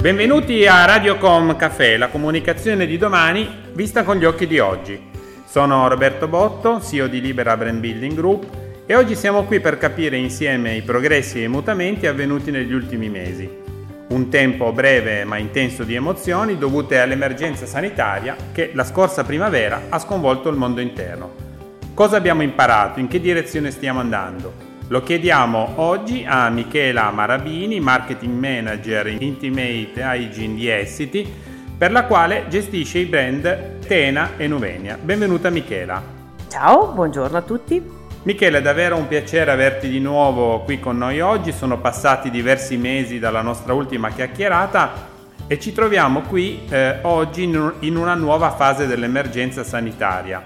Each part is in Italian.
Benvenuti a Radiocom Café, la comunicazione di domani vista con gli occhi di oggi. Sono Roberto Botto, CEO di Libera Brand Building Group e oggi siamo qui per capire insieme i progressi e i mutamenti avvenuti negli ultimi mesi. Un tempo breve ma intenso di emozioni dovute all'emergenza sanitaria che la scorsa primavera ha sconvolto il mondo intero. Cosa abbiamo imparato? In che direzione stiamo andando? Lo chiediamo oggi a Michela Marabini, Marketing Manager in Intimate Hygiene di Essity, per la quale gestisce i brand Tena e Nuvenia. Benvenuta Michela. Ciao, buongiorno a tutti. Michela, è davvero un piacere averti di nuovo qui con noi oggi. Sono passati diversi mesi dalla nostra ultima chiacchierata e ci troviamo qui eh, oggi in una nuova fase dell'emergenza sanitaria.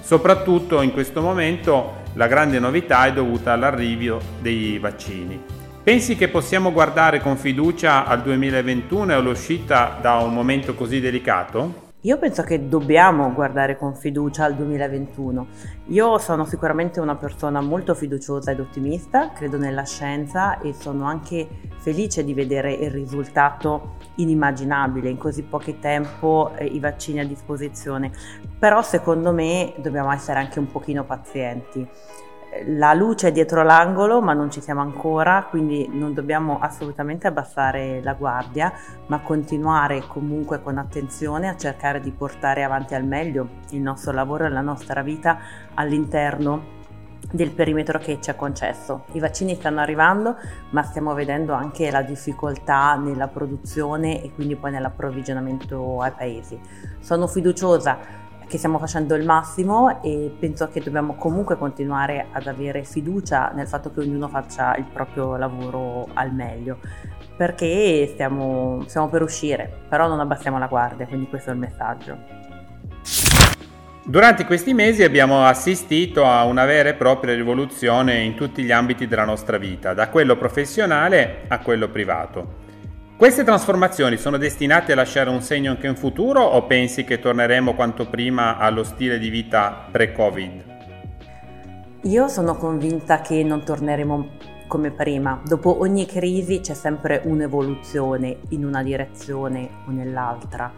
Soprattutto in questo momento la grande novità è dovuta all'arrivo dei vaccini. Pensi che possiamo guardare con fiducia al 2021 e all'uscita da un momento così delicato? Io penso che dobbiamo guardare con fiducia al 2021. Io sono sicuramente una persona molto fiduciosa ed ottimista, credo nella scienza e sono anche felice di vedere il risultato inimmaginabile in così poco tempo eh, i vaccini a disposizione. Però secondo me dobbiamo essere anche un pochino pazienti la luce è dietro l'angolo, ma non ci siamo ancora, quindi non dobbiamo assolutamente abbassare la guardia, ma continuare comunque con attenzione a cercare di portare avanti al meglio il nostro lavoro e la nostra vita all'interno del perimetro che ci ha concesso. I vaccini stanno arrivando, ma stiamo vedendo anche la difficoltà nella produzione e quindi poi nell'approvvigionamento ai paesi. Sono fiduciosa che stiamo facendo il massimo e penso che dobbiamo comunque continuare ad avere fiducia nel fatto che ognuno faccia il proprio lavoro al meglio perché stiamo, stiamo per uscire, però non abbassiamo la guardia, quindi questo è il messaggio. Durante questi mesi abbiamo assistito a una vera e propria rivoluzione in tutti gli ambiti della nostra vita, da quello professionale a quello privato. Queste trasformazioni sono destinate a lasciare un segno anche in futuro o pensi che torneremo quanto prima allo stile di vita pre-Covid? Io sono convinta che non torneremo come prima. Dopo ogni crisi c'è sempre un'evoluzione in una direzione o nell'altra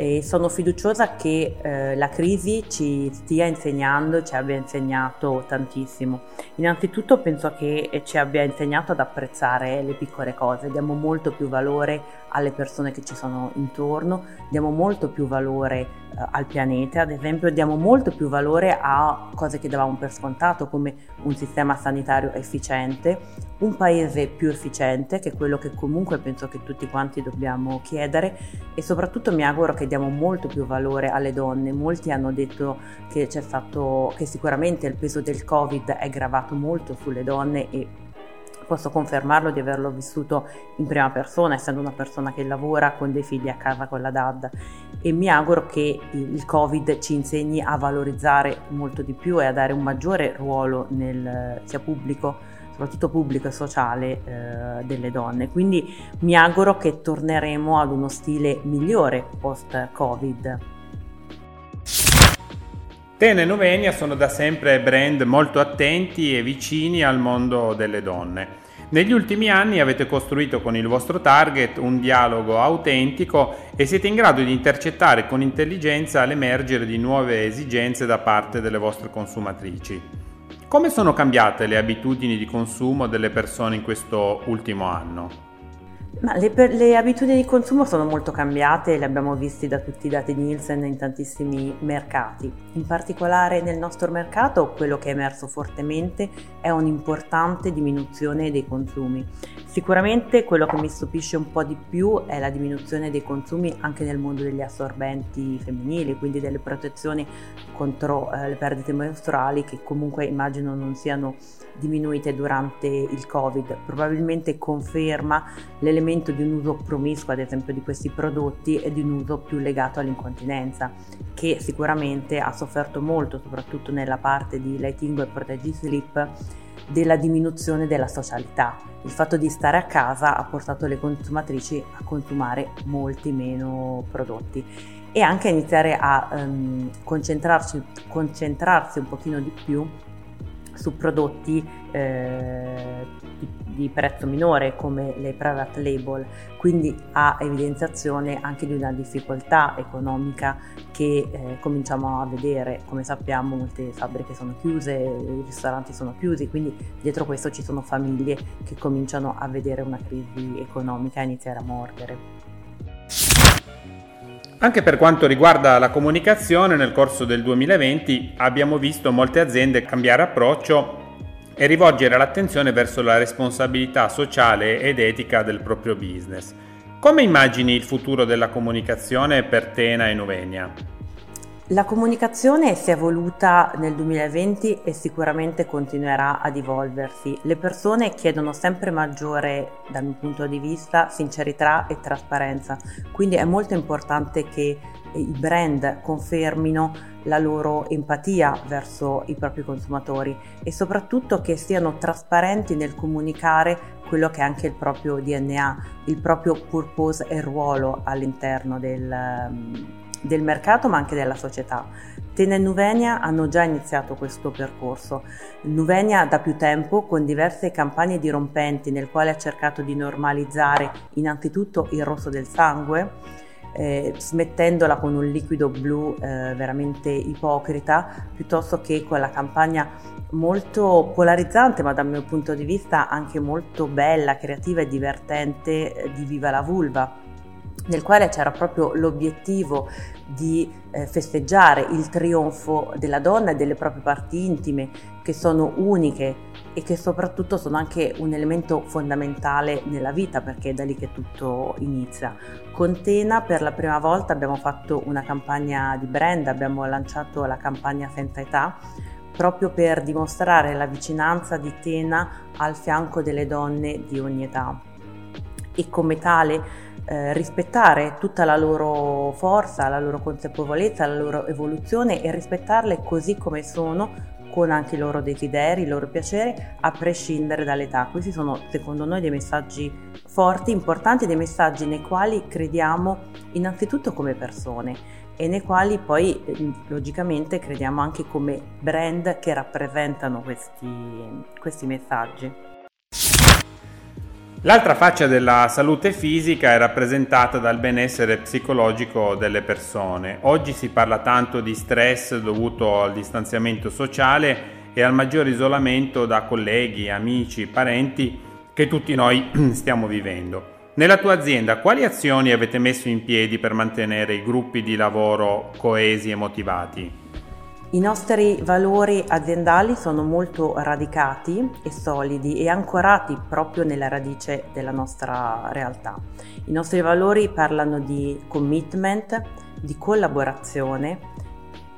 e sono fiduciosa che eh, la crisi ci stia insegnando, ci abbia insegnato tantissimo. Innanzitutto penso che ci abbia insegnato ad apprezzare le piccole cose, diamo molto più valore alle persone che ci sono intorno, diamo molto più valore eh, al pianeta, ad esempio diamo molto più valore a cose che davamo per scontato come un sistema sanitario efficiente, un paese più efficiente, che è quello che comunque penso che tutti quanti dobbiamo chiedere. E soprattutto mi auguro che diamo molto più valore alle donne. Molti hanno detto che c'è stato che sicuramente il peso del Covid è gravato molto sulle donne e posso confermarlo di averlo vissuto in prima persona, essendo una persona che lavora con dei figli a casa con la DAD e mi auguro che il Covid ci insegni a valorizzare molto di più e a dare un maggiore ruolo nel sia pubblico soprattutto pubblico e sociale eh, delle donne. Quindi mi auguro che torneremo ad uno stile migliore post-Covid. Tene e Novenia sono da sempre brand molto attenti e vicini al mondo delle donne. Negli ultimi anni avete costruito con il vostro target un dialogo autentico e siete in grado di intercettare con intelligenza l'emergere di nuove esigenze da parte delle vostre consumatrici. Come sono cambiate le abitudini di consumo delle persone in questo ultimo anno? Ma le, le, abitudini di consumo sono molto cambiate, le abbiamo viste da tutti i dati Nielsen in tantissimi mercati. In particolare nel nostro mercato quello che è emerso fortemente è un'importante diminuzione dei consumi. Sicuramente quello che mi stupisce un po' di più è la diminuzione dei consumi anche nel mondo degli assorbenti femminili, quindi delle protezioni contro eh, le perdite menstruali che comunque immagino non siano diminuite durante il Covid. Probabilmente conferma l'elemento incremento di un uso promiscuo ad esempio di questi prodotti e di un uso più legato all'incontinenza che sicuramente ha sofferto molto soprattutto nella parte di lighting e protegi sleep della diminuzione della socialità. Il fatto di stare a casa ha portato le consumatrici a consumare molti meno prodotti e anche a iniziare a um, concentrarsi, concentrarsi un pochino di più su prodotti eh, di, di, prezzo minore come le private label, quindi ha evidenziazione anche di una difficoltà economica che eh, cominciamo a vedere, come sappiamo molte fabbriche sono chiuse, i ristoranti sono chiusi, quindi dietro questo ci sono famiglie che cominciano a vedere una crisi economica e iniziare a mordere. Anche per quanto riguarda la comunicazione, nel corso del 2020 abbiamo visto molte aziende cambiare approccio e rivolgere l'attenzione verso la responsabilità sociale ed etica del proprio business. Come immagini il futuro della comunicazione per Tena e Nuvenia? La comunicazione si è evoluta nel 2020 e sicuramente continuerà ad evolversi. Le persone chiedono sempre maggiore, dal mio punto di vista, sincerità e trasparenza, quindi è molto importante che i brand confermino la loro empatia verso i propri consumatori e soprattutto che siano trasparenti nel comunicare quello che è anche il proprio DNA, il proprio purpose e ruolo all'interno del del mercato ma anche della società. Tena e Nuvenia hanno già iniziato questo percorso. Nuvenia da più tempo con diverse campagne dirompenti nel quale ha cercato di normalizzare innanzitutto il rosso del sangue, eh, smettendola con un liquido blu eh, veramente ipocrita, piuttosto che con la campagna molto polarizzante, ma dal mio punto di vista anche molto bella, creativa e divertente eh, di Viva la Vulva nel quale c'era proprio l'obiettivo di eh, festeggiare il trionfo della donna e delle proprie parti intime che sono uniche e che soprattutto sono anche un elemento fondamentale nella vita perché è da lì che tutto inizia. Con Tena per la prima volta abbiamo fatto una campagna di brand, abbiamo lanciato la campagna Senza Età proprio per dimostrare la vicinanza di Tena al fianco delle donne di ogni età e come tale eh, rispettare tutta la loro forza, la loro consapevolezza, la loro evoluzione e rispettarle così come sono con anche i loro desideri, il loro piacere, a prescindere dall'età. Questi sono secondo noi dei messaggi forti, importanti, dei messaggi nei quali crediamo innanzitutto come persone e nei quali poi eh, logicamente crediamo anche come brand che rappresentano questi, questi messaggi. L'altra faccia della salute fisica è rappresentata dal benessere psicologico delle persone. Oggi si parla tanto di stress dovuto al distanziamento sociale e al maggiore isolamento da colleghi, amici, parenti che tutti noi stiamo vivendo. Nella tua azienda quali azioni avete messo in piedi per mantenere i gruppi di lavoro coesi e motivati? I nostri valori aziendali sono molto radicati e solidi e ancorati proprio nella radice della nostra realtà. I nostri valori parlano di commitment, di collaborazione,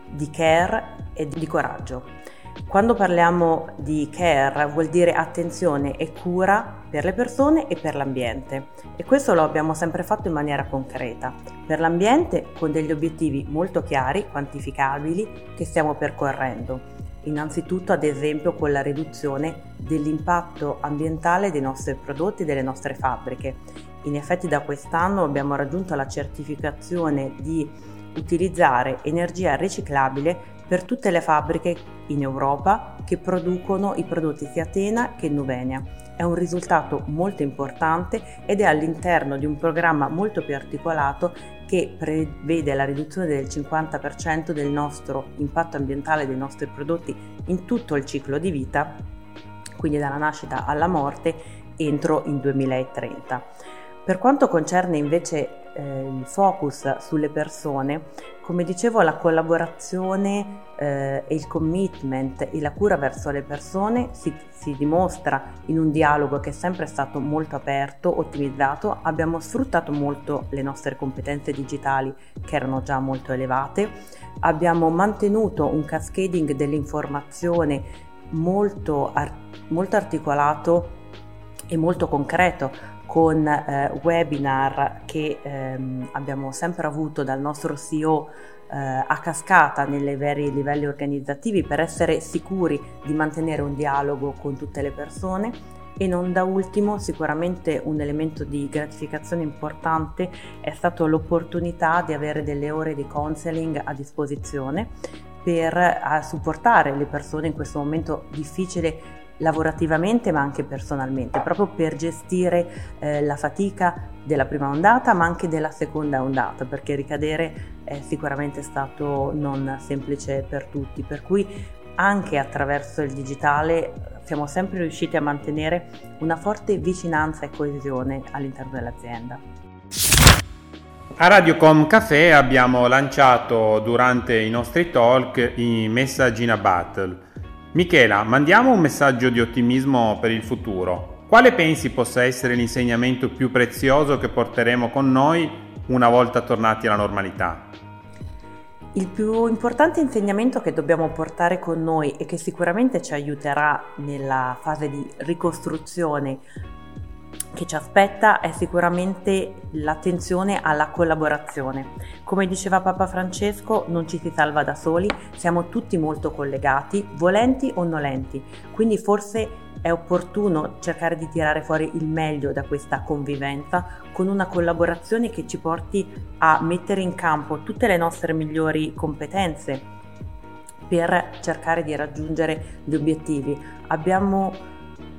di care e di coraggio. Quando parliamo di care vuol dire attenzione e cura per le persone e per l'ambiente e questo lo abbiamo sempre fatto in maniera concreta. Per l'ambiente con degli obiettivi molto chiari, quantificabili che stiamo percorrendo. Innanzitutto ad esempio con la riduzione dell'impatto ambientale dei nostri prodotti e delle nostre fabbriche. In effetti da quest'anno abbiamo raggiunto la certificazione di utilizzare energia riciclabile per tutte le fabbriche in Europa che producono i prodotti sia Tena che Nuvenia. È un risultato molto importante ed è all'interno di un programma molto più articolato che prevede la riduzione del 50% del nostro impatto ambientale dei nostri prodotti in tutto il ciclo di vita, quindi dalla nascita alla morte, entro il 2030. Per quanto concerne invece eh, il focus sulle persone, come dicevo la collaborazione eh, e il commitment e la cura verso le persone si, si, dimostra in un dialogo che è sempre stato molto aperto, ottimizzato, abbiamo sfruttato molto le nostre competenze digitali che erano già molto elevate, abbiamo mantenuto un cascading dell'informazione molto, molto articolato e molto concreto con eh, webinar che ehm, abbiamo sempre avuto dal nostro CEO eh, a cascata nei vari livelli organizzativi per essere sicuri di mantenere un dialogo con tutte le persone. E non da ultimo, sicuramente un elemento di gratificazione importante è stato l'opportunità di avere delle ore di counseling a disposizione per supportare le persone in questo momento difficile lavorativamente ma anche personalmente, proprio per gestire eh, la fatica della prima ondata ma anche della seconda ondata, perché ricadere è sicuramente stato non semplice per tutti, per cui anche attraverso il digitale siamo sempre riusciti a mantenere una forte vicinanza e coesione all'interno dell'azienda. A Radiocom Café abbiamo lanciato durante i nostri talk i Message in a Battle Michela, mandiamo un messaggio di ottimismo per il futuro. Quale pensi possa essere l'insegnamento più prezioso che porteremo con noi una volta tornati alla normalità? Il più importante insegnamento che dobbiamo portare con noi e che sicuramente ci aiuterà nella fase di ricostruzione che ci aspetta è sicuramente l'attenzione alla collaborazione. Come diceva Papa Francesco, non ci si salva da soli, siamo tutti molto collegati, volenti o nolenti, quindi forse è opportuno cercare di tirare fuori il meglio da questa convivenza con una collaborazione che ci porti a mettere in campo tutte le nostre migliori competenze per cercare di raggiungere gli obiettivi. Abbiamo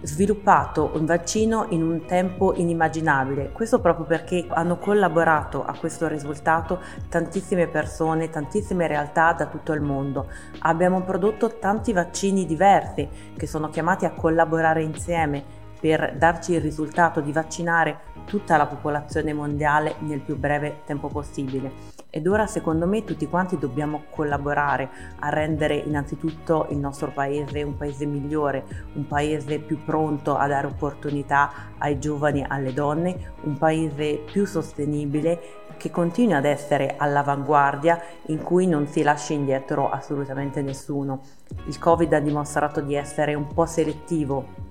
sviluppato un vaccino in un tempo inimmaginabile. Questo proprio perché hanno collaborato a questo risultato tantissime persone, tantissime realtà da tutto il mondo. Abbiamo prodotto tanti vaccini diversi che sono chiamati a collaborare insieme per darci il risultato di vaccinare tutta la popolazione mondiale nel più breve tempo possibile. Ed ora secondo me tutti quanti dobbiamo collaborare a rendere innanzitutto il nostro paese un paese migliore, un paese più pronto a dare opportunità ai giovani, alle donne, un paese più sostenibile che continui ad essere all'avanguardia in cui non si lasci indietro assolutamente nessuno. Il Covid ha dimostrato di essere un po' selettivo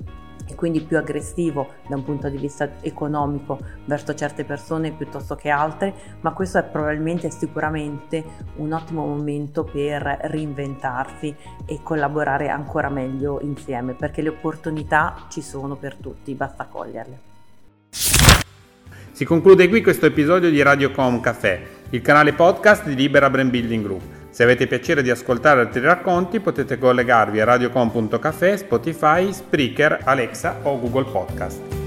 e quindi più aggressivo da un punto di vista economico verso certe persone piuttosto che altre, ma questo è probabilmente sicuramente un ottimo momento per reinventarsi e collaborare ancora meglio insieme, perché le opportunità ci sono per tutti, basta coglierle. Si conclude qui questo episodio di Radiocom Café, il canale podcast di Libera Brand Building Group. Se avete piacere di ascoltare altri racconti potete collegarvi a radiocom.cafe, Spotify, Spreaker, Alexa o Google Podcast.